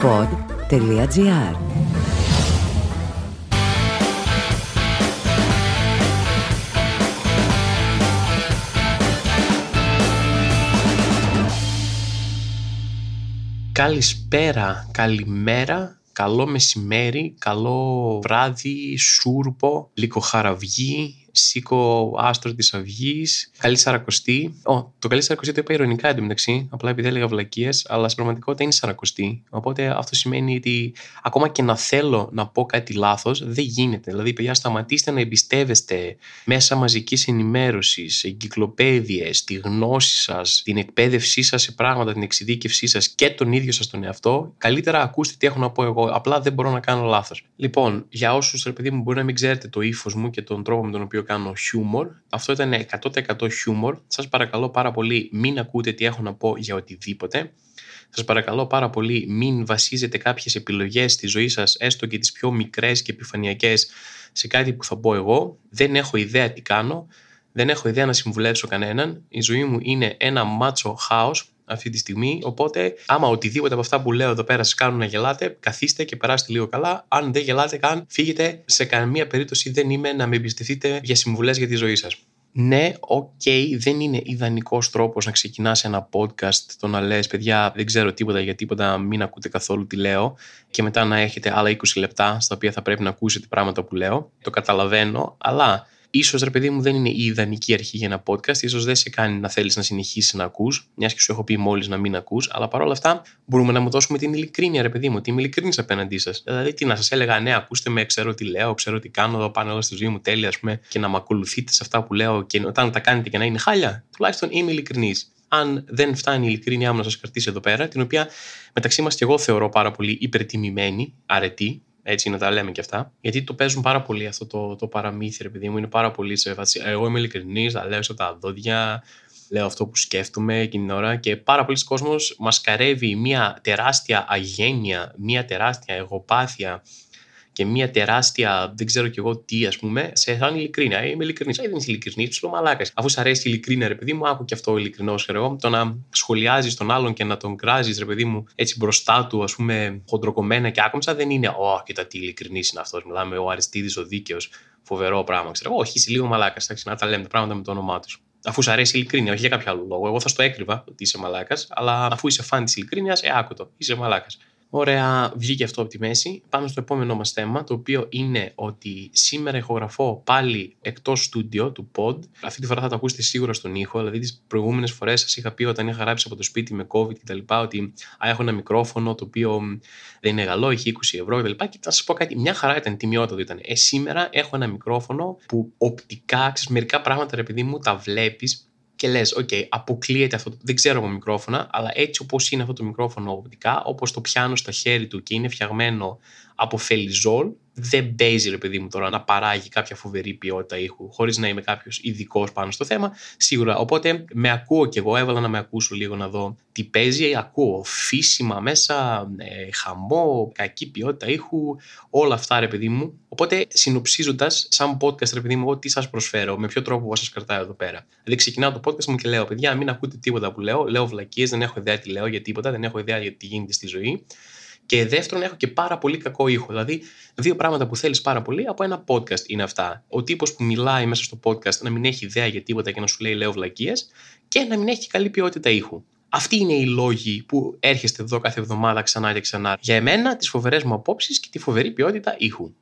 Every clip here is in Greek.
pod.gr Καλησπέρα, καλημέρα καλό μεσημέρι, καλό βράδυ, σούρπο, λικοχαραυγή, σήκω άστρος της αυγής, καλή σαρακοστή. Oh, το καλή σαρακοστή το είπα ηρωνικά εντωμεταξύ, απλά επειδή έλεγα βλακίες, αλλά στην πραγματικότητα είναι σαρακοστή. Οπότε αυτό σημαίνει ότι ακόμα και να θέλω να πω κάτι λάθος, δεν γίνεται. Δηλαδή, παιδιά, σταματήστε να εμπιστεύεστε μέσα μαζικής ενημέρωσης, εγκυκλοπαίδειες, τη γνώση σας, την εκπαίδευσή σας σε πράγματα, την εξειδίκευσή σας και τον ίδιο σας τον εαυτό. Καλύτερα ακούστε τι έχω να πω εγώ. Απλά δεν μπορώ να κάνω λάθος. Λοιπόν, για όσους ρε παιδί μου μπορεί να μην ξέρετε το ύφος μου και τον τρόπο με τον οποίο οποίο κάνω χιούμορ. Αυτό ήταν 100% χιούμορ. Σας παρακαλώ πάρα πολύ μην ακούτε τι έχω να πω για οτιδήποτε. Σας παρακαλώ πάρα πολύ μην βασίζετε κάποιες επιλογές στη ζωή σας, έστω και τις πιο μικρές και επιφανειακές, σε κάτι που θα πω εγώ. Δεν έχω ιδέα τι κάνω. Δεν έχω ιδέα να συμβουλεύσω κανέναν. Η ζωή μου είναι ένα μάτσο χάος αυτή τη στιγμή. Οπότε, άμα οτιδήποτε από αυτά που λέω εδώ πέρα σας κάνουν να γελάτε, καθίστε και περάστε λίγο καλά. Αν δεν γελάτε καν, φύγετε. Σε καμία περίπτωση δεν είμαι να με εμπιστευτείτε για συμβουλές για τη ζωή σας. Ναι, ok, okay, δεν είναι ιδανικός τρόπος να ξεκινάς ένα podcast το να λες: Παιδιά, δεν ξέρω τίποτα για τίποτα, μην ακούτε καθόλου τι λέω, και μετά να έχετε άλλα 20 λεπτά στα οποία θα πρέπει να ακούσετε πράγματα που λέω. Το καταλαβαίνω, αλλά σω ρε παιδί μου δεν είναι η ιδανική αρχή για ένα podcast, ίσως δεν σε κάνει να θέλεις να συνεχίσεις να ακούς, μιας και σου έχω πει μόλις να μην ακούς, αλλά παρόλα αυτά μπορούμε να μου δώσουμε την ειλικρίνεια, ρε παιδί μου, ότι είμαι ειλικρινή απέναντί σας. Δηλαδή, τι να σας έλεγα, ναι, ακούστε με, ξέρω τι λέω, ξέρω τι κάνω, εδώ πάνω όλα στη ζωή μου τέλεια, ας πούμε, και να με ακολουθείτε σε αυτά που λέω και όταν τα κάνετε και να είναι χάλια, τουλάχιστον είμαι ειλικρινής. Αν δεν φτάνει η ειλικρίνειά μου να σας κρατήσει εδώ πέρα, την οποία μεταξύ μας και εγώ θεωρώ πάρα πολύ υπερτιμημένη, αρετή, έτσι να τα λέμε και αυτά. Γιατί το παίζουν πάρα πολύ αυτό το, το παραμύθι, επειδή μου. Είναι πάρα πολύ σε φάση. Εγώ είμαι ειλικρινής, τα λέω σε τα δόντια, λέω αυτό που σκέφτομαι εκείνη την ώρα. Και πάρα πολλοί κόσμος μας καρεύει μια τεράστια αγένεια, μια τεράστια εγωπάθεια και μια τεράστια, δεν ξέρω κι εγώ τι, ας πούμε, σε σαν ειλικρίνεια. Είμαι ειλικρινής. Ε, δεν είσαι ειλικρινής, του λέω μαλάκας. Αφού σου αρέσει η ειλικρίνεια, ρε παιδί μου, άκου και αυτό ειλικρινό, ξέρω εγώ. Το να σχολιάζεις τον άλλον και να τον κράζεις, ρε παιδί μου, έτσι μπροστά του, ας πούμε, χοντροκομμένα και άκομψα, δεν είναι, Ω, κοίτα τι ειλικρινής είναι αυτός. Μιλάμε ο Αριστίδης ο δίκαιος, φοβερό πράγμα, ξέρω εγώ. Όχι, είσαι λίγο μαλάκας, να τα λέμε τα πράγματα με το όνομά τους. Αφού σου αρέσει η ειλικρίνεια, όχι για κάποιο άλλο λόγο. Εγώ θα στο έκρυβα ότι είσαι μαλάκας, αλλά αφού είσαι φαν της ειλικρίνειας, ε, άκουτο, είσαι μαλάκας. Ωραία, βγήκε αυτό από τη μέση. Πάμε στο επόμενό μας θέμα, το οποίο είναι ότι σήμερα ηχογραφώ πάλι εκτός στούντιο του pod. Αυτή τη φορά θα το ακούσετε σίγουρα στον ήχο, δηλαδή τις προηγούμενες φορές σας είχα πει όταν είχα γράψει από το σπίτι με COVID κτλ. ότι α, έχω ένα μικρόφωνο το οποίο δεν είναι καλό, έχει 20 ευρώ κτλ. Και, και θα σας πω κάτι, μια χαρά ήταν, τιμιότατο ήταν. Ε, σήμερα έχω ένα μικρόφωνο που οπτικά, ξέρεις, μερικά πράγματα επειδή μου τα βλέπεις και λες, OK, αποκλείεται αυτό. Δεν ξέρω από μικρόφωνα, αλλά έτσι όπως είναι αυτό το μικρόφωνο οπτικά, όπως το πιάνω στα χέρι του και είναι φτιαγμένο από φελιζόλ, δεν παίζει ρε παιδί μου τώρα να παράγει κάποια φοβερή ποιότητα ήχου, χωρίς να είμαι κάποιος ειδικός πάνω στο θέμα. Σίγουρα. Οπότε με ακούω κι εγώ, έβαλα να με ακούσω λίγο να δω τι παίζει. Ακούω φύσιμα μέσα, ε, χαμό, κακή ποιότητα ήχου, όλα αυτά ρε παιδί μου. Οπότε συνοψίζοντας, σαν podcast ρε παιδί μου, τι σας προσφέρω, με ποιο τρόπο σας κρατάω εδώ πέρα. Δηλαδή ξεκινάω το podcast μου και λέω, παιδιά, μην ακούτε τίποτα που λέω. Λέω βλακίες, δεν έχω ιδέα τι λέω για τίποτα, δεν έχω ιδέα για τι γίνεται στη ζωή. Και δεύτερον, έχω και πάρα πολύ κακό ήχο. Δηλαδή, δύο πράγματα που θέλεις πάρα πολύ από ένα podcast είναι αυτά. Ο τύπος που μιλάει μέσα στο podcast να μην έχει ιδέα για τίποτα και να σου λέει λέω βλακίες και να μην έχει καλή ποιότητα ήχου. Αυτοί είναι οι λόγοι που έρχεστε εδώ κάθε εβδομάδα ξανά και ξανά. Για εμένα, τις φοβερές μου απόψεις και τη φοβερή ποιότητα ήχου.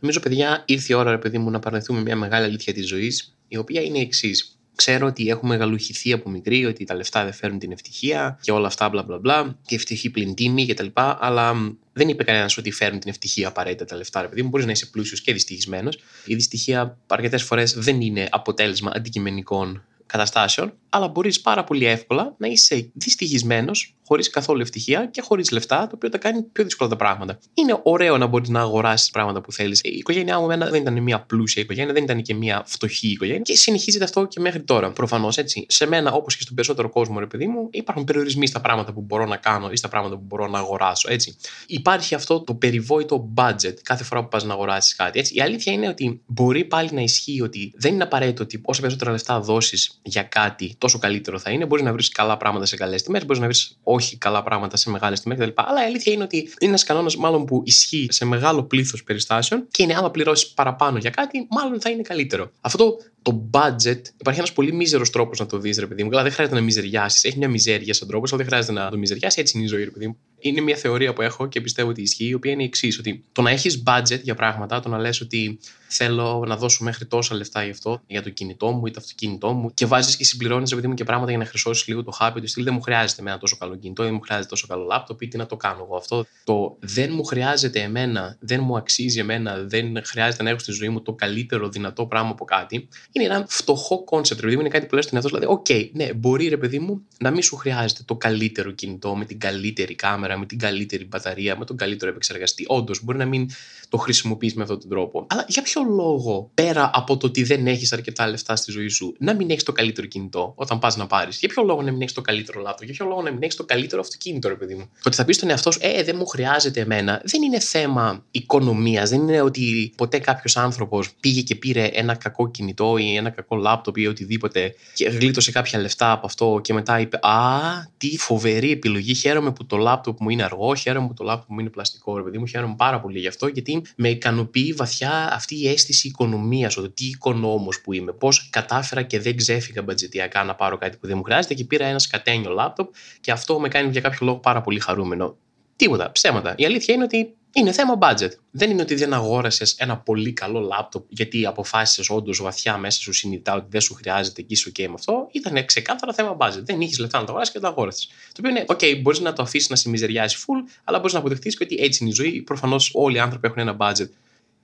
Νομίζω, παιδιά, ήρθε η ώρα, ρε παιδί μου, να παραδεχθούμε μια μεγάλη αλήθεια της ζωής, η οποία είναι η εξής. Ξέρω ότι έχουμε μεγαλουχηθεί από μικρή, ότι τα λεφτά δεν φέρνουν την ευτυχία και όλα αυτά μπλα μπλα μπλα και ευτυχή πλην τίμη κτλ. Αλλά δεν είπε κανένας ότι φέρνουν την ευτυχία απαραίτητα τα λεφτά, επειδή μπορείς να είσαι πλούσιος και δυστυχισμένος. Η δυστυχία αρκετές φορές δεν είναι αποτέλεσμα αντικειμενικών καταστάσεων, αλλά μπορείς πάρα πολύ εύκολα να είσαι δυστυχισμένος, χωρίς καθόλου ευτυχία και χωρίς λεφτά, το οποίο τα κάνει πιο δύσκολα τα πράγματα. Είναι ωραίο να μπορείς να αγοράσεις πράγματα που θέλεις. Η οικογένειά μου δεν ήταν μια πλούσια οικογένεια, δεν ήταν και μια φτωχή οικογένεια και συνεχίζεται αυτό και μέχρι τώρα. Προφανώς έτσι. Σε μένα, όπως και στον περισσότερο κόσμο, ρε παιδί μου, υπάρχουν περιορισμοί στα πράγματα που μπορώ να κάνω ή στα πράγματα που μπορώ να αγοράσω. Έτσι. Υπάρχει αυτό το περιβόητο budget κάθε φορά που πας να αγοράσεις κάτι. Έτσι. Η αλήθεια είναι ότι μπορεί πάλι να ισχύει ότι δεν είναι απαραίτητο ότι όσα περισσότερα λεφτά δώσεις για κάτι, τόσο καλύτερο θα είναι. Μπορείς να βρεις καλά πράγματα σε καλές τιμές, μπορείς να βρεις όχι καλά πράγματα σε μεγάλε τιμέ κτλ. Αλλά η αλήθεια είναι ότι είναι ένας κανόνας μάλλον που ισχύει σε μεγάλο πλήθος περιστάσεων και είναι άμα πληρώσεις παραπάνω για κάτι, μάλλον θα είναι καλύτερο. Αυτό το budget, υπάρχει ένας πολύ μίζερος τρόπος να το δεις, ρε παιδί μου. Δηλαδή δεν χρειάζεται να μιζεριάσεις. Έχει μια μιζέρια σαν τρόπος, αλλά δεν χρειάζεται να το μιζεριάσει. Έτσι είναι η ζωή, ρε παιδί μου. Είναι μια θεωρία που έχω και πιστεύω ότι ισχύει, η οποία είναι η εξής: Ότι το να έχεις budget για πράγματα, το να λες ότι θέλω να δώσω μέχρι τόσα λεφτά για αυτό, για το κινητό μου ή το αυτοκίνητό μου, και βάζεις και συμπληρώνεις, ρε παιδί μου, και πράγματα για να χρυσώσεις λίγο το χάπι του στυλ. Δεν μου χρειάζεται ένα τόσο καλό κινητό, δεν μου χρειάζεται τόσο καλό λάπτοπ ή τι να το κάνω εγώ αυτό. Το δεν μου χρειάζεται εμένα, δεν μου αξίζει εμένα, δεν χρειάζεται να έχω στη ζωή μου το καλύτερο δυνατό πράγμα από κάτι, είναι ένα φτωχό concept. Ρε παιδί μου, είναι κάτι που λες στον εαυτό Δηλαδή, ok, okay, ναι, μπορεί ρε παιδί μου να μην σου χρειάζεται το καλύτερο κινητό με την καλύτερη κάμερα, με την καλύτερη μπαταρία, με τον καλύτερο επεξεργαστή. Όντως, μπορεί να μην το χρησιμοποιείς με αυτόν τον τρόπο. Αλλά για ποιο λόγο, πέρα από το ότι δεν έχεις αρκετά λεφτά στη ζωή σου, να μην έχεις το καλύτερο κινητό όταν πας να πάρεις; Για ποιο λόγο να μην έχεις το καλύτερο λάπτο, για ποιο λόγο να μην έχεις το καλύτερο αυτοκίνητο, ρε παιδί μου; Το ότι θα πεις στον εαυτό σου, Ε, δεν μου χρειάζεται εμένα, δεν είναι θέμα οικονομίας. Δεν είναι ότι ποτέ κάποιος άνθρωπος πήγε και πήρε ένα κακό κινητό ή ένα κακό λάπτοπ ή οτιδήποτε και γλίτωσε κάποια λεφτά από αυτό και μετά είπε Α, τι φοβερή επιλογή. Χαίρομαι που το λάπτοπ μου είναι αργό, χαίρομαι που το λάπτοπ μου είναι πλαστικό, ρε παιδί μου. Χαίρομαι πάρα πολύ γι' αυτό γιατί με ικανοποιεί βαθιά αυτή η αίσθηση οικονομίας, ότι τι οικονόμος που είμαι, πώς κατάφερα και δεν ξέφυγα μπατζετιακά να πάρω κάτι που δεν μου χρειάζεται και πήρα ένα σκατένιο λάπτοπ και αυτό με κάνει για κάποιο λόγο πάρα πολύ χαρούμενο. Τίποτα, ψέματα. Η αλήθεια είναι ότι είναι θέμα budget. Δεν είναι ότι δεν αγόρασες ένα πολύ καλό λάπτοπ γιατί αποφάσισες όντως βαθιά μέσα σου συνειδητά ότι δεν σου χρειάζεται και είσαι OK με αυτό. Ήταν ξεκάθαρα θέμα budget. Δεν είχες λεφτά να το αγοράσεις και το αγόρασες. Το οποίο είναι, OK, μπορείς να το αφήσεις να σε μιζεριάσει full, αλλά μπορείς να αποδεχτείς ότι έτσι είναι η ζωή. Προφανώς όλοι οι άνθρωποι έχουν ένα budget.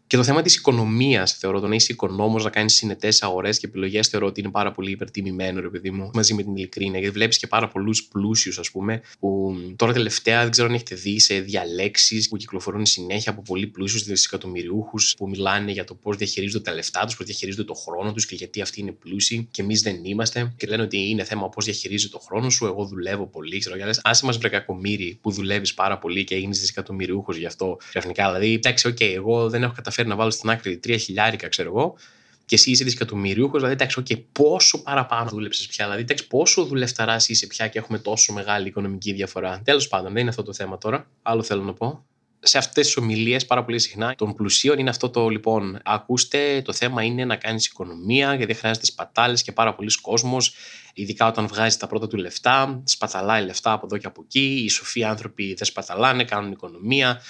Και το θέμα της οικονομίας, θεωρώ, το να είσαι οικονόμος, να κάνεις συνετές αγορές και επιλογές, θεωρώ ότι είναι πάρα πολύ υπερτιμημένο, ρε παιδί μου, μαζί με την ειλικρίνεια. Γιατί βλέπεις και πάρα πολλούς πλούσιους, ας πούμε, που τώρα τελευταία δεν ξέρω αν έχετε δει σε διαλέξεις που κυκλοφορούν συνέχεια από πολύ πλούσιους δισεκατομμυριούχους που μιλάνε για το πώς διαχειρίζονται τα λεφτά τους, πώς διαχειρίζονται το χρόνο τους και γιατί αυτοί είναι πλούσιοι και εμείς δεν είμαστε. Και λένε ότι είναι θέμα πώς διαχειρίζεσαι το χρόνο σου. Εγώ δουλεύω πολύ, ξέρω. Και λες, άσε μας βρε κακομοίρη που δουλεύεις πάρα πολύ και έγινε δισεκατομμυριούχος γι' αυτό ξαφνικά. Δηλαδή, εντάξει, OK, okay, εγώ δεν έχω καταφέρει να βάλω στην άκρη τρία χιλιάρικα, ξέρω εγώ, και εσύ είσαι δισεκατομμυριούχος, δηλαδή εντάξει, okay, πόσο παραπάνω δούλεψες πια, δηλαδή εντάξει, πόσο δουλευταράς είσαι πια και έχουμε τόσο μεγάλη οικονομική διαφορά. Τέλος πάντων, δεν είναι αυτό το θέμα τώρα. Άλλο θέλω να πω. Σε αυτές τις ομιλίες, πάρα πολύ συχνά των πλουσίων είναι αυτό το λοιπόν. Ακούστε, το θέμα είναι να κάνεις οικονομία, γιατί χρειάζεται σπατάλες και πάρα πολλοί κόσμος, ειδικά όταν βγάζει τα πρώτα του λεφτά, σπαταλάει λεφτά από εδώ και από εκεί. Οι σοφοί άνθρωποι δεν σπαταλάνε, κάνουν οικονομία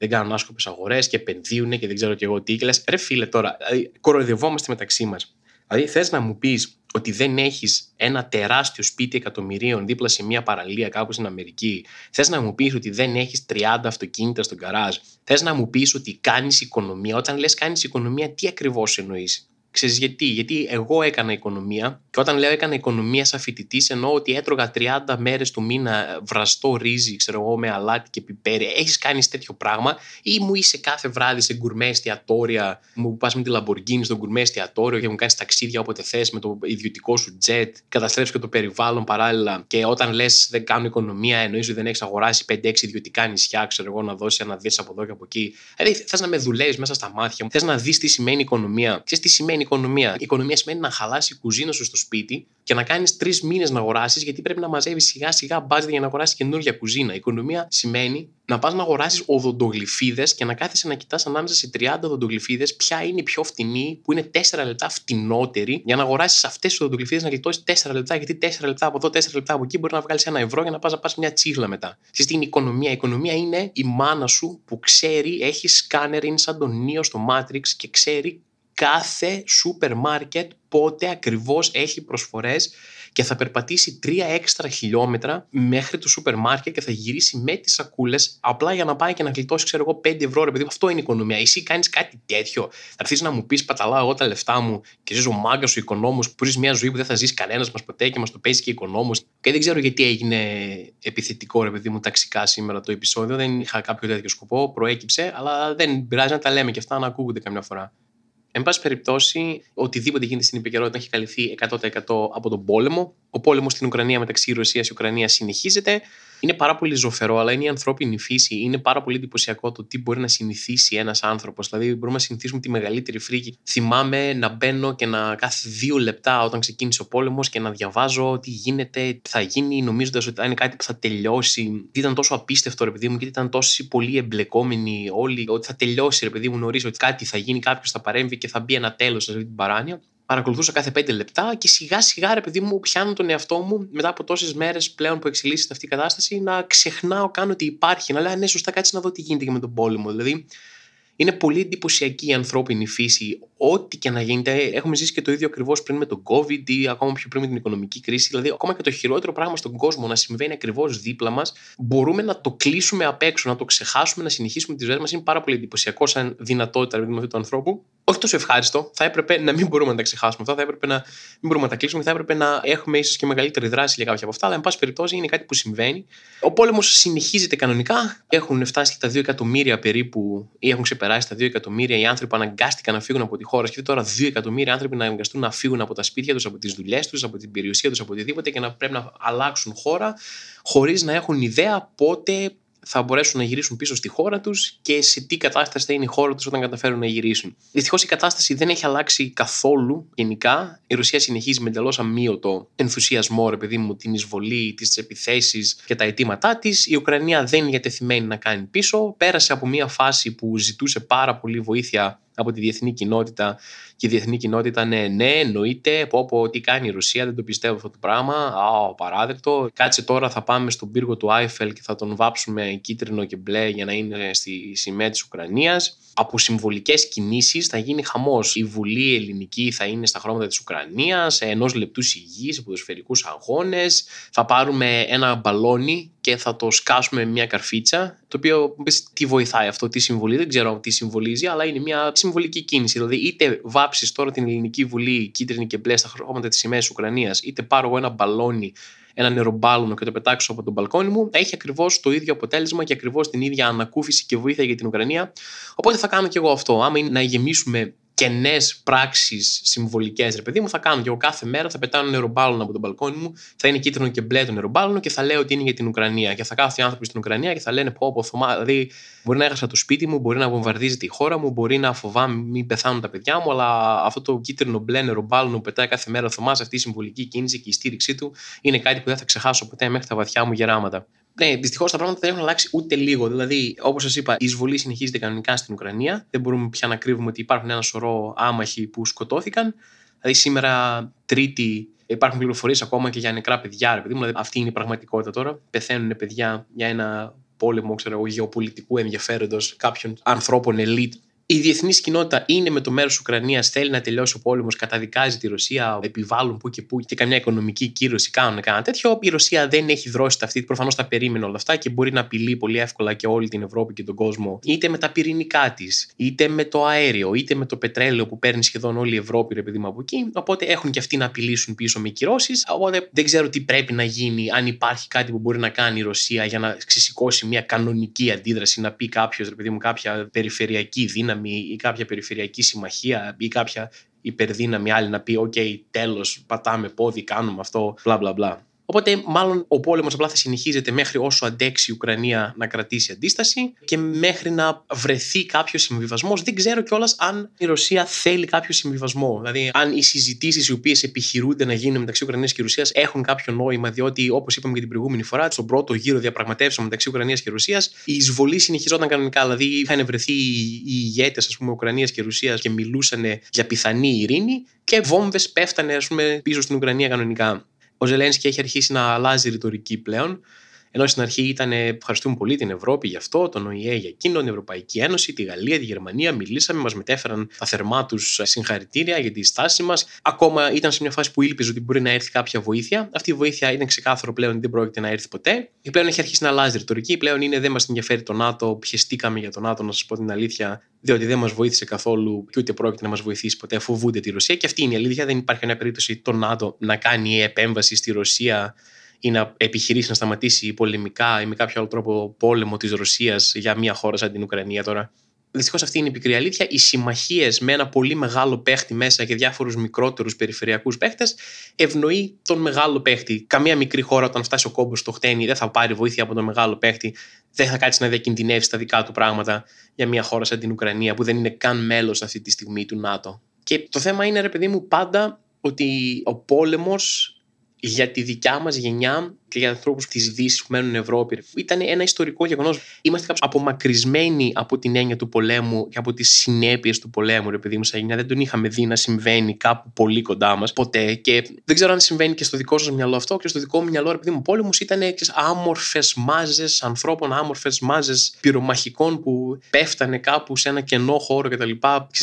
δεν κάνουν άσκοπες αγορές και επενδύουν και δεν ξέρω και εγώ τι. Και λες, ρε φίλε τώρα, δηλαδή, κοροϊδευόμαστε μεταξύ μας. Δηλαδή, θες να μου πεις ότι δεν έχεις ένα τεράστιο σπίτι εκατομμυρίων δίπλα σε μια παραλία κάπου στην Αμερική. Θες να μου πεις ότι δεν έχεις 30 αυτοκίνητα στον καράζ. Θες να μου πεις ότι κάνεις οικονομία. Όταν λες κάνεις οικονομία, τι ακριβώς εννοείς; Ξέρεις γιατί, γιατί εγώ έκανα οικονομία και όταν λέω έκανα οικονομία σαν φοιτητής εννοώ ότι έτρωγα 30 μέρες του μήνα βραστό ρύζι, ξέρω εγώ, με αλάτι και πιπέρι. Έχεις κάνει τέτοιο πράγμα ή μου είσαι κάθε βράδυ σε γκουρμέ εστιατόρια, μου πας με τη Λαμπορκίνη στο γκουρμέ εστιατόριο και μου κάνεις ταξίδια όποτε θες με το ιδιωτικό σου jet, καταστρέψεις και το περιβάλλον παράλληλα. Και όταν λες δεν κάνω οικονομία, εννοείς ότι δεν έχεις αγοράσει 5-6 ιδιωτικά νησιά, ξέρω εγώ, να δώσεις ένα δι από εδώ και από εκεί. Δηλαδή θες να με δουλεύεις μέσα στα μάτια μου, θες να δεις τι σημαίνει οικονομία. Ξέρεις τι σημαίνει σημαίνει οικονομία. Η οικονομία σημαίνει να χαλάσει η κουζίνα σου στο σπίτι και να κάνεις τρεις μήνες να αγοράσεις, γιατί πρέπει να μαζεύεις σιγά σιγά μπάζι για να αγοράσεις καινούργια κουζίνα. Η οικονομία σημαίνει να πας να αγοράσεις οδοντογλυφίδες και να κάθεσαι να κοιτάς ανάμεσα σε 30 οδοντογλυφίδες ποια είναι η πιο φτηνή, που είναι 4 λεπτά φτηνότερη, για να αγοράσεις αυτές τις οδοντογλυφίδες να γλιτώσεις 4 λεπτά, γιατί 4 λεπτά από εδώ, 4 λεπτά από εκεί μπορεί να βγάλεις ένα ευρώ για να πας να πας μια τσίχλα μετά. Στη τι είναι η οικονομία; Η οικονομία είναι η μάνα σου που ξέρει, έχει σκάνερ, είναι σαν τον Νίο στο Matrix και ξέρει κάθε σούπερ μάρκετ πότε ακριβώς έχει προσφορές και θα περπατήσει τρία έξτρα χιλιόμετρα μέχρι το σούπερ μάρκετ και θα γυρίσει με τις σακούλες απλά για να πάει και να γλιτώσει, ξέρω εγώ, 5 ευρώ. Ρε παιδί, αυτό είναι η οικονομία. Εσύ κάνεις κάτι τέτοιο. Θα έρθει να μου πεις παταλάω εγώ τα λεφτά μου και ζει ο μάγκας ο οικονόμος που ζεις μια ζωή που δεν θα ζήσει κανένας μας ποτέ και μας το παίζει και οικονόμος. Και δεν ξέρω γιατί έγινε επιθετικό, ρε παιδί μου, ταξικά σήμερα το επεισόδιο. Δεν είχα κάποιο τέτοιο σκοπό, προέκυψε, αλλά δεν πειράζει να τα λέμε και αυτά να ακούγονται καμιά φορά. Εν πάση περιπτώσει, οτιδήποτε γίνεται στην επικαιρότητα έχει καλυφθεί 100% από τον πόλεμο. Ο πόλεμος στην Ουκρανία μεταξύ Ρωσίας και Ουκρανίας συνεχίζεται. Είναι πάρα πολύ ζωφερό, αλλά είναι η ανθρώπινη φύση. Είναι πάρα πολύ εντυπωσιακό το τι μπορεί να συνηθίσει ένας άνθρωπος. Δηλαδή, μπορούμε να συνηθίσουμε τη μεγαλύτερη φρίκη. Θυμάμαι να μπαίνω και να κάθε δύο λεπτά όταν ξεκίνησε ο πόλεμος και να διαβάζω τι γίνεται, τι θα γίνει, νομίζοντας ότι θα είναι κάτι που θα τελειώσει. Τι ήταν τόσο απίστευτο, ρε παιδί μου, και ήταν τόσο πολύ εμπλεκόμενοι όλοι, ότι θα τελειώσει, ρε παιδί μου, νωρίς, ότι κάτι θα γίνει, κάποιος θα παρέμβει και θα μπει ένα τέλος σε αυτή την παράνοια παρακολουθούσα κάθε πέντε λεπτά και σιγά σιγά ρε παιδί μου πιάνω τον εαυτό μου μετά από τόσες μέρες πλέον που εξελίσσεται αυτή η κατάσταση να ξεχνάω καν ότι υπάρχει. Να λέω ναι, σωστά κάτσε να δω τι γίνεται και με τον πόλεμο. Δηλαδή είναι πολύ εντυπωσιακή η ανθρώπινη φύση. Ό,τι και να γίνεται, έχουμε ζήσει και το ίδιο ακριβώς πριν με τον COVID ή ακόμα πιο πριν με την οικονομική κρίση. Δηλαδή, ακόμα και το χειρότερο πράγμα στον κόσμο να συμβαίνει ακριβώς δίπλα μας, μπορούμε να το κλείσουμε απ' έξω, να το ξεχάσουμε, να συνεχίσουμε τις ζωές μας. Είναι πάρα πολύ εντυπωσιακό σαν δυνατότητα δηλαδή, αυτού του ανθρώπου. Όχι τόσο ευχάριστο. Θα έπρεπε να μην μπορούμε να τα ξεχάσουμε αυτά, θα έπρεπε να μην μπορούμε να τα κλείσουμε, θα έπρεπε να έχουμε ίσως και μεγαλύτερη δράση για κάποια από αυτά. Αλλά, εν πάση περιπτώσει, είναι κάτι που συμβαίνει. Ο πόλεμος συνεχίζεται κανονικά. Έχουν φτάσει τα 2 εκατομμύρια περίπου ή έχουν ξεπεράσει περάσει τα 2 εκατομμύρια οι άνθρωποι που αναγκάστηκαν να φύγουν από τη χώρα. Και τώρα 2 εκατομμύρια άνθρωποι να αναγκαστούν να φύγουν από τα σπίτια τους, από τις δουλειές τους, από την περιουσία τους, από οτιδήποτε και να πρέπει να αλλάξουν χώρα χωρίς να έχουν ιδέα πότε θα μπορέσουν να γυρίσουν πίσω στη χώρα τους και σε τι κατάσταση θα είναι η χώρα τους όταν καταφέρουν να γυρίσουν. Δυστυχώς η κατάσταση δεν έχει αλλάξει καθόλου γενικά. Η Ρωσία συνεχίζει με εντελώς αμύωτο ενθουσιασμό, ρε παιδί μου, την εισβολή, τις επιθέσεις και τα αιτήματά της. Η Ουκρανία δεν είναι διατεθειμένη να κάνει πίσω. Πέρασε από μια φάση που ζητούσε πάρα πολύ βοήθεια από τη διεθνή κοινότητα. Και η διεθνή κοινότητα ναι, ναι, εννοείται, πω πω τι κάνει η Ρωσία, δεν το πιστεύω αυτό το πράγμα, α, παράδεκτο. Κάτσε τώρα θα πάμε στον πύργο του Άιφελ και θα τον βάψουμε κίτρινο και μπλε για να είναι στη σημαία της Ουκρανίας από συμβολικές κινήσεις θα γίνει χαμός. Η Βουλή Ελληνική θα είναι στα χρώματα της Ουκρανίας, ενός λεπτού σιγής σε ποδοσφαιρικούς αγώνες. Θα πάρουμε ένα μπαλόνι και θα το σκάσουμε με μια καρφίτσα. Το οποίο τι βοηθάει αυτό, τι συμβολεί, δεν ξέρω τι συμβολίζει, αλλά είναι μια συμβολική κίνηση. Δηλαδή, είτε βάψεις τώρα την Ελληνική Βουλή κίτρινη και μπλε στα χρώματα της σημαίας Ουκρανίας, είτε πάρω εγώ ένα μπαλόνι ένα νερομπάλωνο και το πετάξω από τον μπαλκόνι μου, έχει ακριβώς το ίδιο αποτέλεσμα και ακριβώς την ίδια ανακούφιση και βοήθεια για την Ουκρανία. Οπότε θα κάνω και εγώ αυτό. Άμα είναι να γεμίσουμε κενές πράξεις συμβολικές, ρε παιδί μου, θα κάνω και εγώ κάθε μέρα, θα πετάω ένα νερομπάλωνο από τον μπαλκόνι μου, θα είναι κίτρινο και μπλε το νερομπάλωνο και θα λέω ότι είναι για την Ουκρανία. Και θα κάθονται οι άνθρωποι στην Ουκρανία και θα λένε πω, πω, θωμά. Δηλαδή, μπορεί να έχασα το σπίτι μου, μπορεί να βομβαρδίζεται η χώρα μου, μπορεί να φοβάμαι μην πεθάνουν τα παιδιά μου, αλλά αυτό το κίτρινο μπλε νερομπάλωνο που πετάει κάθε μέρα ο Θωμάς, αυτή η συμβολική κίνηση και η στήριξή του είναι κάτι που δεν θα ξεχάσω ποτέ μέχρι τα βαθιά μου γεράματα. Ναι, δυστυχώς τα πράγματα δεν έχουν αλλάξει ούτε λίγο. Δηλαδή, όπως σας είπα, η εισβολή συνεχίζεται κανονικά στην Ουκρανία. Δεν μπορούμε πια να κρύβουμε ότι υπάρχουν ένα σωρό άμαχοι που σκοτώθηκαν. Δηλαδή, σήμερα, Τρίτη, υπάρχουν πληροφορίες ακόμα και για νεκρά παιδιά. Ρε, δηλαδή, αυτή είναι η πραγματικότητα τώρα. Πεθαίνουν παιδιά για ένα πόλεμο ξέρω, γεωπολιτικού ενδιαφέροντος κάποιων ανθρώπων ελίτ η διεθνής κοινότητα είναι με το μέρος της Ουκρανίας, θέλει να τελειώσει ο πόλεμος, καταδικάζει τη Ρωσία, επιβάλλουν που και που και καμιά οικονομική κύρωση κάνουν κανένα τέτοιο. Η Ρωσία δεν έχει δρώσει αυτή, προφανώς τα περίμενε όλα αυτά και μπορεί να απειλεί πολύ εύκολα και όλη την Ευρώπη και τον κόσμο, είτε με τα πυρηνικά της, είτε με το αέριο, είτε με το πετρέλαιο που παίρνει σχεδόν όλη η Ευρώπη, ρε παιδί μου από εκεί. Οπότε έχουν και αυτοί να απειλήσουν πίσω με κυρώσεις. Οπότε δεν ξέρω τι πρέπει να γίνει, αν υπάρχει κάτι που μπορεί να κάνει η Ρωσία για να ξεσηκώσει μια κανονική αντίδραση, να πει κάποιος, ρε παιδί μου, κάποια περιφερειακή δύναμη ή κάποια περιφερειακή συμμαχία ή κάποια υπερδύναμη άλλη να πει «ΟΚ, τέλος, πατάμε πόδι, κάνουμε αυτό, μπλα μπλα μπλα». Οπότε, μάλλον ο πόλεμος απλά θα συνεχίζεται μέχρι όσο αντέξει η Ουκρανία να κρατήσει αντίσταση και μέχρι να βρεθεί κάποιος συμβιβασμός. Δεν ξέρω κιόλας αν η Ρωσία θέλει κάποιο συμβιβασμό. Δηλαδή, αν οι συζητήσεις οι οποίες επιχειρούνται να γίνουν μεταξύ Ουκρανίας και Ρωσίας έχουν κάποιο νόημα, διότι όπως είπαμε και την προηγούμενη φορά, στον πρώτο γύρο διαπραγματεύσεων μεταξύ Ουκρανίας και Ρωσίας, η εισβολή συνεχιζόταν κανονικά. Δηλαδή, είχαν βρεθεί οι ηγέτες Ουκρανίας και Ρωσίας και μιλούσαν για πιθανή ειρήνη και βόμβες πέφτανε ας πούμε, πίσω στην Ουκρανία κανονικά ο Ζελένσκι έχει αρχίσει να αλλάζει ρητορική πλέον. Ενώ στην αρχή ήταν ευχαριστούμε πολύ την Ευρώπη γι' αυτό, τον ΟΗΕ για εκείνον, την Ευρωπαϊκή Ένωση, τη Γαλλία, τη Γερμανία. Μιλήσαμε, μας μετέφεραν τα θερμά τους συγχαρητήρια για τη στάση μας. Ακόμα ήταν σε μια φάση που ήλπιζε ότι μπορεί να έρθει κάποια βοήθεια. Αυτή η βοήθεια ήταν ξεκάθαρο πλέον ότι δεν πρόκειται να έρθει ποτέ. Και πλέον έχει αρχίσει να αλλάζει ρητορική. Πλέον είναι δεν μας ενδιαφέρει το ΝΑΤΟ, πιεστήκαμε για το ΝΑΤΟ, να σας πω την αλήθεια, διότι δεν μας βοήθησε καθόλου και ούτε πρόκειται να μας βοηθήσει ποτέ. Φοβούνται τη Ρωσία. Και αυτή είναι η αλήθεια. Δεν υπάρχει καμία περίπτωση το ΝΑΤΟ να κάνει επέμβαση στη Ρωσία ή να επιχειρήσει να σταματήσει πολεμικά ή με κάποιο άλλο τρόπο πόλεμο της Ρωσίας για μια χώρα σαν την Ουκρανία τώρα. Δυστυχώς αυτή είναι η πικρή αλήθεια. Οι συμμαχίες με ένα πολύ μεγάλο παίχτη μέσα και διάφορους μικρότερους περιφερειακούς παίχτες ευνοεί τον μεγάλο παίχτη. Καμία μικρή χώρα, όταν φτάσει ο κόμπος στο χτένι, δεν θα πάρει βοήθεια από τον μεγάλο παίχτη. Δεν θα κάτσει να διακινδυνεύσει τα δικά του πράγματα για μια χώρα σαν την Ουκρανία που δεν είναι καν μέλος αυτή τη στιγμή του ΝΑΤΟ. Και το θέμα είναι, ρε παιδί μου, πάντα ότι ο πόλεμος για τη δικιά μας γενιά και για ανθρώπους της Δύσης που μένουν Ευρώπη. Ήταν ένα ιστορικό γεγονός. Είμαστε κάπως απομακρυσμένοι από την έννοια του πολέμου και από τις συνέπειες του πολέμου, επειδή μου, σαν Δεν τον είχαμε δει να συμβαίνει κάπου πολύ κοντά μας ποτέ. Και δεν ξέρω αν συμβαίνει και στο δικό σας μυαλό αυτό. Και στο δικό μου μυαλό, επειδή μου, πόλεμος ήταν άμορφες μάζες ανθρώπων, άμορφες μάζες πυρομαχικών που πέφτανε κάπου σε ένα κενό χώρο κτλ.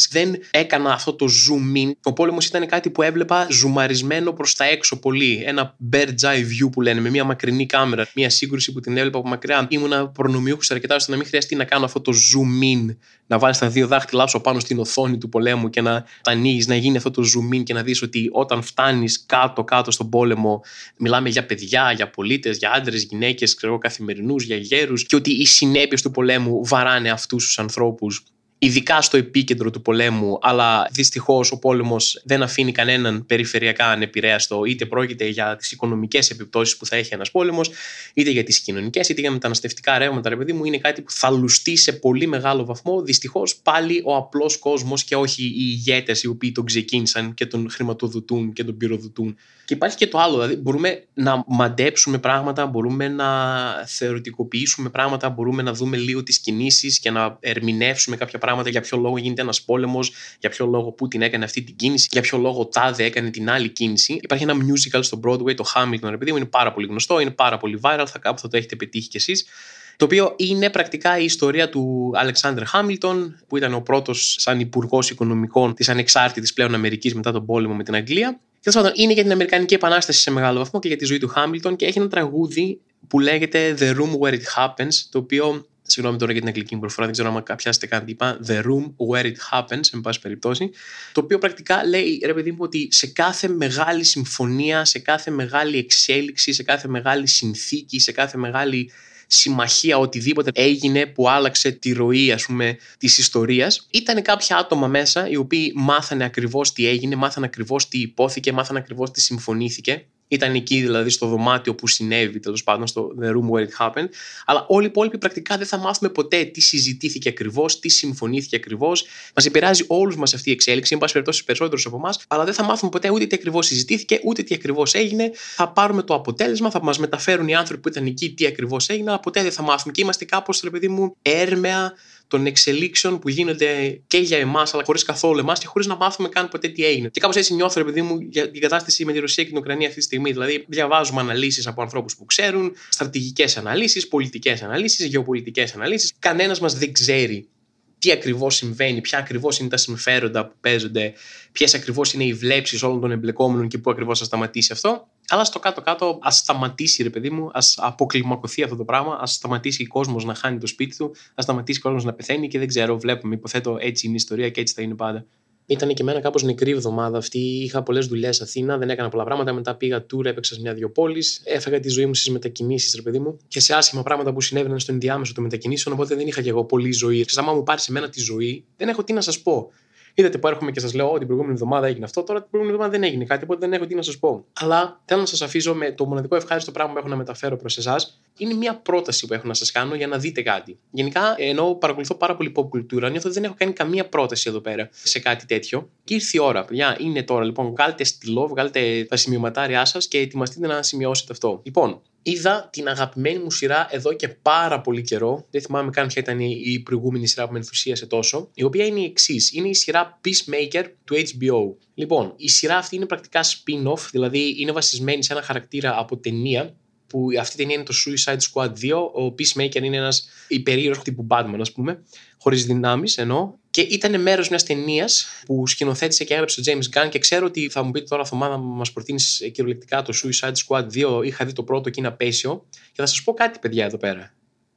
Δεν έκανα αυτό το zoom in. Ο πόλεμος ήταν κάτι που έβλεπα ζουμαρισμένο προς τα έξω πολύ. Ένα bird's eye view που λένε, με μια μακρινή κάμερα, μια σύγκρουση που την έβλεπα από μακριά. Ήμουνα προνομιούχος αρκετά ώστε να μην χρειαστεί να κάνω αυτό το zoom in, να βάλεις τα δύο δάχτυλά σου πάνω στην οθόνη του πολέμου και να τα ανοίγεις, να γίνει αυτό το zoom in και να δεις ότι όταν φτάνεις κάτω-κάτω στον πόλεμο, μιλάμε για παιδιά, για πολίτες, για άντρες, γυναίκες, καθημερινούς, για γέρους και ότι οι συνέπειες του πολέμου βαράνε αυτούς τους ανθρώπους ειδικά στο επίκεντρο του πολέμου, αλλά δυστυχώς ο πόλεμος δεν αφήνει κανέναν περιφερειακά ανεπηρέαστο, είτε πρόκειται για τις οικονομικές επιπτώσεις που θα έχει ένας πόλεμος, είτε για τις κοινωνικές, είτε για μεταναστευτικά ρεύματα. Ρε παιδί μου, είναι κάτι που θα λουστεί σε πολύ μεγάλο βαθμό. Δυστυχώς πάλι ο απλός κόσμος και όχι οι ηγέτες οι οποίοι τον ξεκίνησαν και τον χρηματοδοτούν και τον πυροδοτούν. Και υπάρχει και το άλλο, δηλαδή μπορούμε να μαντέψουμε πράγματα, μπορούμε να θεωρητικοποιήσουμε πράγματα, μπορούμε να δούμε λίγο τις κινήσεις και να ερμηνεύσουμε κάποια πράγματα πράγματα για ποιο λόγο γίνεται ένας πόλεμος, για ποιο λόγο Πούτιν έκανε αυτή την κίνηση, για ποιο λόγο τάδε έκανε την άλλη κίνηση. Υπάρχει ένα musical στο Broadway, το Hamilton, επειδή μου είναι πάρα πολύ γνωστό, είναι πάρα πολύ viral, θα κάπου θα το έχετε πετύχει κι εσείς. Το οποίο είναι πρακτικά η ιστορία του Αλεξάνδρ Χάμιλτον, που ήταν ο πρώτος σαν υπουργός οικονομικών της ανεξάρτητης πλέον Αμερικής μετά τον πόλεμο με την Αγγλία. Και τέλο είναι για την Αμερικανική Επανάσταση σε μεγάλο βαθμό και για τη ζωή του Χάμιλτον και έχει ένα τραγούδι που λέγεται The Room Where It Happens, το οποίο Συγγνώμη τώρα για την αγγλική μου προφορά, δεν ξέρω αν πιάσετε κάτι είπα. The room where it happens, εν πάση περιπτώσει. Το οποίο πρακτικά λέει, ρε παιδί μου, ότι σε κάθε μεγάλη συμφωνία, σε κάθε μεγάλη εξέλιξη, σε κάθε μεγάλη συνθήκη, σε κάθε μεγάλη συμμαχία, οτιδήποτε έγινε που άλλαξε τη ροή ας πούμε της ιστορίας ήταν κάποια άτομα μέσα οι οποίοι μάθανε ακριβώς τι έγινε, μάθανε ακριβώς τι υπόθηκε, μάθανε ακριβώς τι συμφωνήθηκε ήταν εκεί δηλαδή στο δωμάτιο που συνέβη, τέλος πάντων στο The Room Where It Happened. Αλλά όλοι οι υπόλοιποι πρακτικά δεν θα μάθουμε ποτέ τι συζητήθηκε ακριβώς, τι συμφωνήθηκε ακριβώς. Μας επηρεάζει όλους μας αυτή η εξέλιξη, εν πάση περιπτώσει περισσότερους από εμάς, αλλά δεν θα μάθουμε ποτέ ούτε τι ακριβώς συζητήθηκε, ούτε τι ακριβώς έγινε. Θα πάρουμε το αποτέλεσμα, θα μας μεταφέρουν οι άνθρωποι που ήταν εκεί τι ακριβώς έγινε, αλλά ποτέ δεν θα μάθουμε. Και είμαστε κάπως, ρε παιδί μου, έρμεα των εξελίξεων που γίνονται και για εμάς, αλλά χωρίς καθόλου εμάς και χωρίς να μάθουμε καν ποτέ τι έγινε. Και κάπως έτσι νιώθω, επειδή μου, για την κατάσταση με τη Ρωσία και την Ουκρανία αυτή τη στιγμή. Δηλαδή, διαβάζουμε αναλύσεις από ανθρώπους που ξέρουν, στρατηγικές αναλύσεις, πολιτικές αναλύσεις, γεωπολιτικές αναλύσεις. Κανένας μας δεν ξέρει τι ακριβώς συμβαίνει, ποια ακριβώς είναι τα συμφέροντα που παίζονται, ποιες ακριβώς είναι οι βλέψεις όλων των εμπλεκόμενων και πού ακριβώς θα σταματήσει αυτό. Αλλά στο κάτω-κάτω, ας σταματήσει, ρε παιδί μου, ας αποκλιμακωθεί αυτό το πράγμα, ας σταματήσει ο κόσμος να χάνει το σπίτι του, ας σταματήσει ο κόσμος να πεθαίνει και δεν ξέρω, βλέπουμε, υποθέτω έτσι είναι η ιστορία και έτσι θα είναι πάντα. Ήταν και εμένα κάπως νεκρή εβδομάδα αυτή. Είχα πολλές δουλειές Αθήνα, δεν έκανα πολλά πράγματα. Μετά πήγα tour, έπαιξα σε μια-δυο πόλεις. Έφεγα τη ζωή μου στις μετακινήσεις, ρε παιδί μου, και σε άσχημα πράγματα που συνέβαιναν στο ενδιάμεσο των μετακινήσεων. Οπότε δεν είχα και εγώ πολλή ζωή. Και άμα μου πάρει σε μένα τη ζωή, δεν έχω τι να σας πω. Είδατε που έρχομαι και σας λέω: ότι την προηγούμενη εβδομάδα έγινε αυτό, τώρα την προηγούμενη εβδομάδα δεν έγινε κάτι, οπότε δεν έχω τι να σας πω. Αλλά θέλω να σας αφήσω με το μοναδικό ευχάριστο πράγμα που έχω να μεταφέρω προς εσάς. Είναι μια πρόταση που έχω να σας κάνω για να δείτε κάτι. Γενικά, ενώ παρακολουθώ πάρα πολύ pop κουλτούρα, νιώθω ότι δεν έχω κάνει καμία πρόταση εδώ πέρα σε κάτι τέτοιο. Και ήρθε η ώρα, παιδιά. Είναι τώρα λοιπόν. Βγάλτε στυλό, βγάλτε τα σημειωματάριά σας και ετοιμαστείτε να σημειώσετε αυτό. Λοιπόν, είδα την αγαπημένη μου σειρά εδώ και πάρα πολύ καιρό. Δεν θυμάμαι καν ποια ήταν η προηγούμενη σειρά που με ενθουσίασε τόσο. Η οποία είναι η εξής. Είναι η σειρά Peacemaker του HBO. Λοιπόν, η σειρά αυτή είναι πρακτικά spin-off, δηλαδή είναι βασισμένη σε ένα χαρακτήρα από ταινία που αυτή η ταινία είναι το Suicide Squad 2. Ο Peacemaker είναι ένας υπερήρωο τύπου Batman, ας πούμε, χωρίς δυνάμεις ενώ. Και ήταν μέρος μιας ταινίας που σκηνοθέτησε και έγραψε ο James Gunn. Και ξέρω ότι θα μου πείτε τώρα, Θωμά, να μας προτείνεις κυριολεκτικά το Suicide Squad 2. Είχα δει το πρώτο και είναι απέσιο. Και θα σας πω κάτι, παιδιά, εδώ πέρα.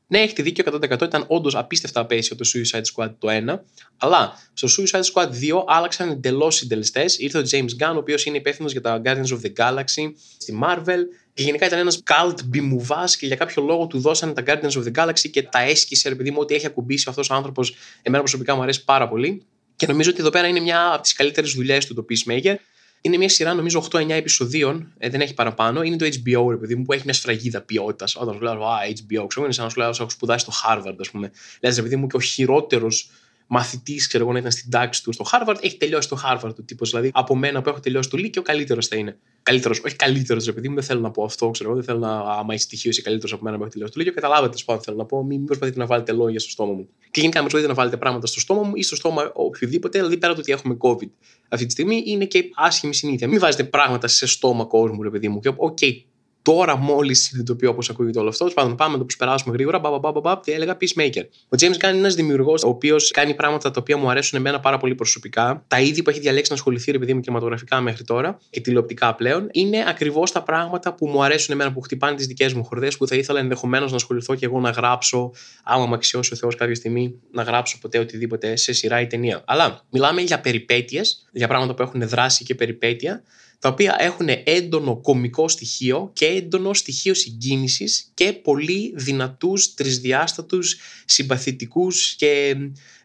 Ναι, έχετε δίκιο 100% ήταν όντως απίστευτα απέσιο το Suicide Squad το 1. Αλλά στο Suicide Squad 2 άλλαξαν εντελώς συντελεστές. Ήρθε ο James Gunn, ο οποίος είναι υπεύθυνος για τα Guardians of the Galaxy στη Marvel Και γενικά ήταν ένας cult μπιμουβάς και για κάποιο λόγο του δώσανε τα Guardians of the Galaxy και τα έσκησε, επειδή μου, ότι έχει ακουμπήσει αυτός ο άνθρωπος. Εμένα προσωπικά μου αρέσει πάρα πολύ. Και νομίζω ότι εδώ πέρα είναι μια από τις καλύτερες δουλειές του το Peacemaker. Είναι μια σειρά, νομίζω, 8-9 επεισοδίων, ε, δεν έχει παραπάνω. Είναι το HBO, ρε παιδί μου, που έχει μια σφραγίδα ποιότητας. Όταν σου λέω, Α, HBO, ξέρω, είναι σαν να σου λέω, έχω σπουδάσει στο Harvard, ας πούμε. Λες, ρε παιδί μου, και ο χειρότερος μαθητής, ξέρω εγώ, να ήταν στην τάξη του στο Harvard, έχει τελειώσει το Harvard του τύπος. Δηλαδή, από μένα που έχω τελειώσει το Λύκειο, ο καλύτερος θα είναι. Καλύτερος, όχι καλύτερος, ρε παιδί μου, δεν θέλω να πω αυτό, ξέρω εγώ, δεν θέλω να. Άμα έχει στοιχείο είσαι καλύτερος από μένα που έχω τελειώσει το Λύκειο, καταλάβετε τι θέλω να πω, μην προσπαθείτε να βάλετε λόγια στο στόμα μου. Και γενικά, μην προσπαθείτε να βάλετε πράγματα στο στόμα μου ή στο στόμα οποιοδήποτε, δηλαδή πέρα το ότι έχουμε COVID αυτή τη στιγμή, είναι και άσχημη συνήθεια. Μην βάζετε πράγματα σε στόμα κόσμου, ρε παιδί μου. Και, OK, okay, τώρα μόλις συνειδητοποιώ πώς ακούγεται όλο αυτό. Πάντων, πάμε να το προσπεράσουμε γρήγορα. Μπα, μπα, μπα, μπα, και έλεγα Peacemaker. Ο James Gunn είναι ένας δημιουργός, ο οποίος κάνει πράγματα τα οποία μου αρέσουν εμένα πάρα πολύ προσωπικά. Τα είδη που έχει διαλέξει να ασχοληθεί, επειδή είμαι κινηματογραφικά μέχρι τώρα και τηλεοπτικά πλέον, είναι ακριβώς τα πράγματα που μου αρέσουν εμένα, που χτυπάνε τις δικές μου χορδές, που θα ήθελα ενδεχομένως να ασχοληθώ και εγώ να γράψω, άμα με αξιώσει ο Θεός κάποια στιγμή, να γράψω ποτέ οτιδήποτε σε σειρά ή ταινία. Αλλά μιλάμε για περιπέτειες, για πράγματα που έχουν δράση και περιπέτεια τα οποία έχουν έντονο κομικό στοιχείο και έντονο στοιχείο συγκίνησης και πολύ δυνατούς, τρισδιάστατους, συμπαθητικούς και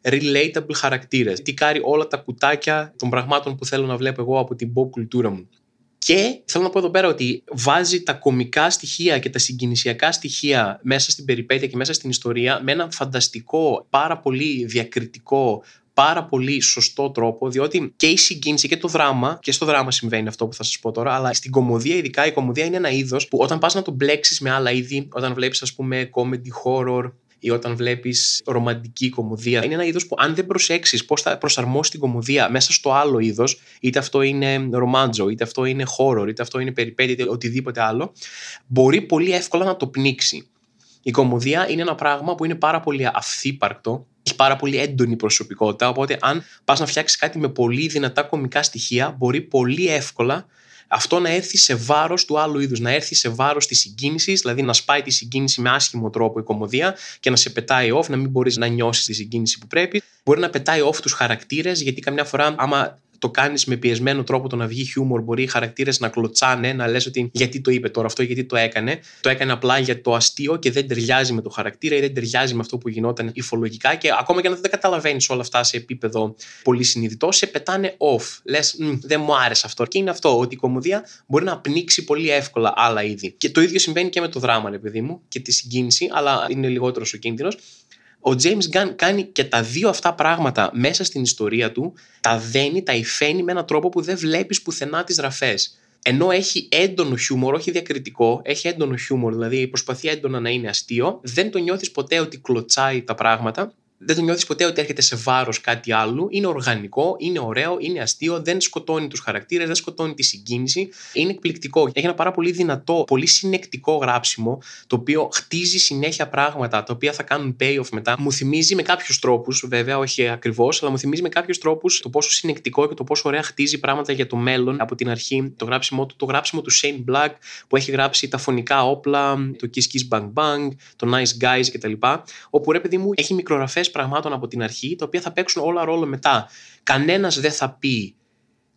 relatable χαρακτήρες. Τι κάρει όλα τα κουτάκια των πραγμάτων που θέλω να βλέπω εγώ από την pop κουλτούρα μου. Και θέλω να πω εδώ πέρα ότι βάζει τα κομικά στοιχεία και τα συγκινησιακά στοιχεία μέσα στην περιπέτεια και μέσα στην ιστορία με έναν φανταστικό, πάρα πολύ διακριτικό, πάρα πολύ σωστό τρόπο, διότι και η συγκίνηση και το δράμα, και στο δράμα συμβαίνει αυτό που θα σας πω τώρα, αλλά στην κομμωδία, ειδικά η κομμωδία είναι ένα είδος που όταν πας να το μπλέξεις με άλλα είδη, όταν βλέπεις, ας πούμε, comedy horror, ή όταν βλέπεις ρομαντική κομμωδία. Είναι ένα είδος που, αν δεν προσέξεις πώς θα προσαρμόσεις την κομμωδία μέσα στο άλλο είδος, είτε αυτό είναι ρομάντζο, είτε αυτό είναι horror, είτε αυτό είναι περιπέτεια, είτε οτιδήποτε άλλο, μπορεί πολύ εύκολα να το πνίξει. Η κομμωδία είναι ένα πράγμα που είναι πάρα πολύ αυθύπαρκτο έχει πάρα πολύ έντονη προσωπικότητα. Οπότε, αν πας να φτιάξεις κάτι με πολύ δυνατά κομικά στοιχεία, μπορεί πολύ εύκολα αυτό να έρθει σε βάρος του άλλου είδους, να έρθει σε βάρος της συγκίνησης, δηλαδή να σπάει τη συγκίνηση με άσχημο τρόπο η κομμωδία και να σε πετάει off, να μην μπορείς να νιώσεις τη συγκίνηση που πρέπει. Μπορεί να πετάει off τους χαρακτήρες, γιατί καμιά φορά, άμα το κάνεις με πιεσμένο τρόπο το να βγει χιούμορ, μπορεί οι χαρακτήρες να κλωτσάνε, να λες ότι γιατί το είπε τώρα αυτό, γιατί το έκανε. Το έκανε απλά για το αστείο και δεν ταιριάζει με το χαρακτήρα ή δεν ταιριάζει με αυτό που γινόταν υφολογικά. Και ακόμα και αν δεν καταλαβαίνεις όλα αυτά σε επίπεδο πολύ συνειδητό, σε πετάνε off. Λες, δεν μου άρεσε αυτό. Και είναι αυτό, ότι η κομμωδία μπορεί να πνίξει πολύ εύκολα άλλα είδη. Και το ίδιο συμβαίνει και με το δράμα, παιδί μου, και τη συγκίνηση, αλλά είναι λιγότερος ο κίνδυνος ο James Gunn κάνει και τα δύο αυτά πράγματα μέσα στην ιστορία του, τα δένει, τα υφαίνει με έναν τρόπο που δεν βλέπεις πουθενά τις ραφές. Ενώ έχει έντονο χιούμορ, όχι διακριτικό, έχει έντονο χιούμορ, δηλαδή προσπαθεί έντονα να είναι αστείο, δεν το νιώθεις ποτέ ότι κλωτσάει τα πράγματα δεν το νιώθεις ποτέ ότι έρχεται σε βάρος κάτι άλλο. Είναι οργανικό, είναι ωραίο, είναι αστείο, δεν σκοτώνει τους χαρακτήρες, δεν σκοτώνει τη συγκίνηση. Είναι εκπληκτικό. Έχει ένα πάρα πολύ δυνατό, πολύ συνεκτικό γράψιμο, το οποίο χτίζει συνέχεια πράγματα τα οποία θα κάνουν payoff μετά. Μου θυμίζει με κάποιους τρόπους, βέβαια, όχι ακριβώς, αλλά μου θυμίζει με κάποιους τρόπους το πόσο συνεκτικό και το πόσο ωραία χτίζει πράγματα για το μέλλον από την αρχή. Το γράψιμο του, το γράψιμο του Shane Black που έχει γράψει τα φωνικά όπλα, το Kiss Kiss Bang Bang, το Nice Guys κτλ. Όπου ρε παιδί μου έχει μικρογραφές πραγμάτων από την αρχή, τα οποία θα παίξουν όλα ρόλο μετά. Κανένας δεν θα πει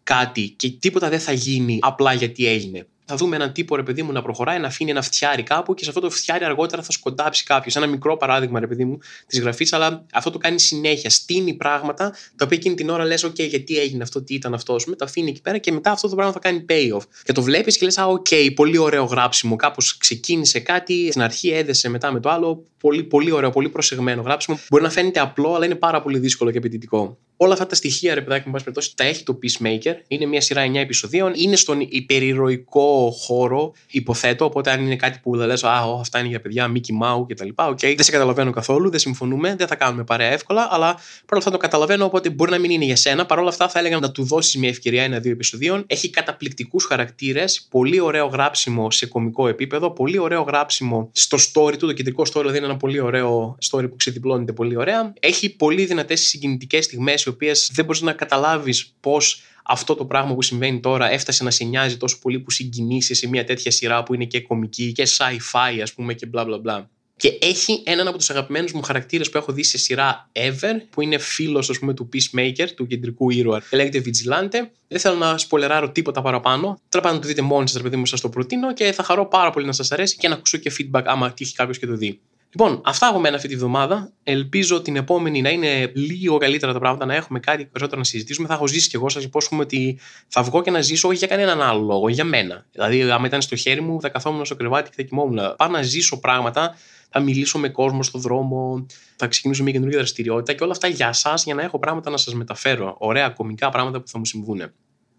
κάτι και τίποτα δεν θα γίνει απλά γιατί έγινε θα δούμε έναν τύπο ρε παιδί μου να προχωράει, να αφήνει ένα φτιάρι κάπου και σε αυτό το φτιάρι αργότερα θα σκοντάψει κάποιος. Ένα μικρό παράδειγμα ρε παιδί μου της γραφής, αλλά αυτό το κάνει συνέχεια. Στήνει πράγματα τα οποία εκείνη την ώρα λες: OK, γιατί έγινε αυτό, τι ήταν αυτός, μετά αφήνει εκεί πέρα και μετά αυτό το πράγμα θα κάνει payoff. Και το βλέπεις και λες: Α, OK, πολύ ωραίο γράψιμο. Κάπως ξεκίνησε κάτι, στην αρχή έδεσε μετά με το άλλο. Πολύ, πολύ ωραίο, πολύ προσεγμένο γράψιμο. Μπορεί να φαίνεται απλό, αλλά είναι πάρα πολύ δύσκολο και απαιτητικό. Όλα αυτά τα στοιχεία, ρε παιδάκι μου, περιπτώσει, τα έχει το Peacemaker. Είναι μια σειρά 9 επεισοδίων. Είναι στον υπερηρωικό χώρο, υποθέτω. Οπότε, αν είναι κάτι που λες, Α, αυτά είναι για παιδιά, Mickey Mouse κτλ. OK, okay, δεν σε καταλαβαίνω καθόλου, δεν συμφωνούμε, δεν θα κάνουμε παρέα εύκολα, αλλά παρόλα αυτά το καταλαβαίνω. Οπότε, μπορεί να μην είναι για σένα. Παρ' όλα αυτά, θα έλεγα να του δώσεις μια ευκαιρία ένα-δύο επεισοδίων. Έχει καταπληκτικούς χαρακτήρες, πολύ ωραίο γράψιμο σε κωμικό επίπεδο, πολύ ωραίο γράψιμο στο story του. Το κεντρικό story δηλαδή είναι ένα πολύ ωραίο story που ξεδιπλώνεται πολύ ωραία. Έχει πολύ δυνατές συγκινητικές στιγμές οι οποίες δεν μπορείς να καταλάβεις πώς αυτό το πράγμα που συμβαίνει τώρα έφτασε να σε νοιάζει τόσο πολύ που συγκινήσει σε μια τέτοια σειρά που είναι και κομική και sci-fi, ας πούμε, και μπλα μπλα μπλα. Και έχει έναν από τους αγαπημένους μου χαρακτήρες που έχω δει σε σειρά ever, που είναι φίλος, ας πούμε, του Peacemaker, του κεντρικού ήρωα. Λέγεται Vigilante. Δεν θέλω να σπολεράρω τίποτα παραπάνω. Θέλω να το δείτε μόνοι σας, παιδί μου, σας το προτείνω και θα χαρώ πάρα πολύ να σας αρέσει και να ακούσω και feedback άμα τύχει κάποιος και το δει. Λοιπόν, αυτά από μένα αυτή τη βδομάδα. Ελπίζω την επόμενη να είναι λίγο καλύτερα τα πράγματα, να έχουμε κάτι περισσότερο να συζητήσουμε. Θα έχω ζήσει κι εγώ. Σας υπόσχομαι ότι θα βγω και να ζήσω όχι για κανέναν άλλο λόγο, για μένα. Δηλαδή, άμα ήταν στο χέρι μου, θα καθόμουν στο κρεβάτι και θα κοιμόμουν. Πάω να ζήσω πράγματα, θα μιλήσω με κόσμο στον δρόμο, θα ξεκινήσω μια καινούργια δραστηριότητα και όλα αυτά για εσά, για να έχω πράγματα να σας μεταφέρω. Ωραία, κομικά πράγματα που θα μου συμβούν.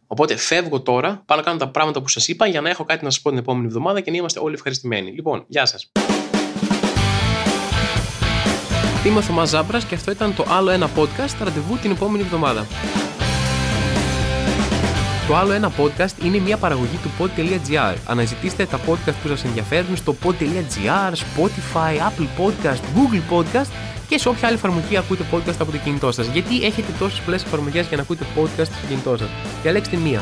Οπότε φεύγω τώρα, πάω να κάνω τα πράγματα που σας είπα για να έχω κάτι να σας πω την επόμενη εβδομάδα και να είμαστε όλοι ευχαριστημένοι. Λοιπόν, γεια σας. Είμαι ο Θωμάς Ζάμπρας και αυτό ήταν το άλλο ένα podcast ραντεβού την επόμενη εβδομάδα. Το άλλο ένα podcast είναι μια παραγωγή του pod.gr. Αναζητήστε τα podcast που σας ενδιαφέρουν στο pod.gr, Spotify, Apple Podcast, Google Podcast και σε όποια άλλη εφαρμογή ακούτε podcast από το κινητό σας. Γιατί έχετε τόσες πολλές εφαρμογές για να ακούτε podcast στο κινητό σας. Διαλέξτε μία.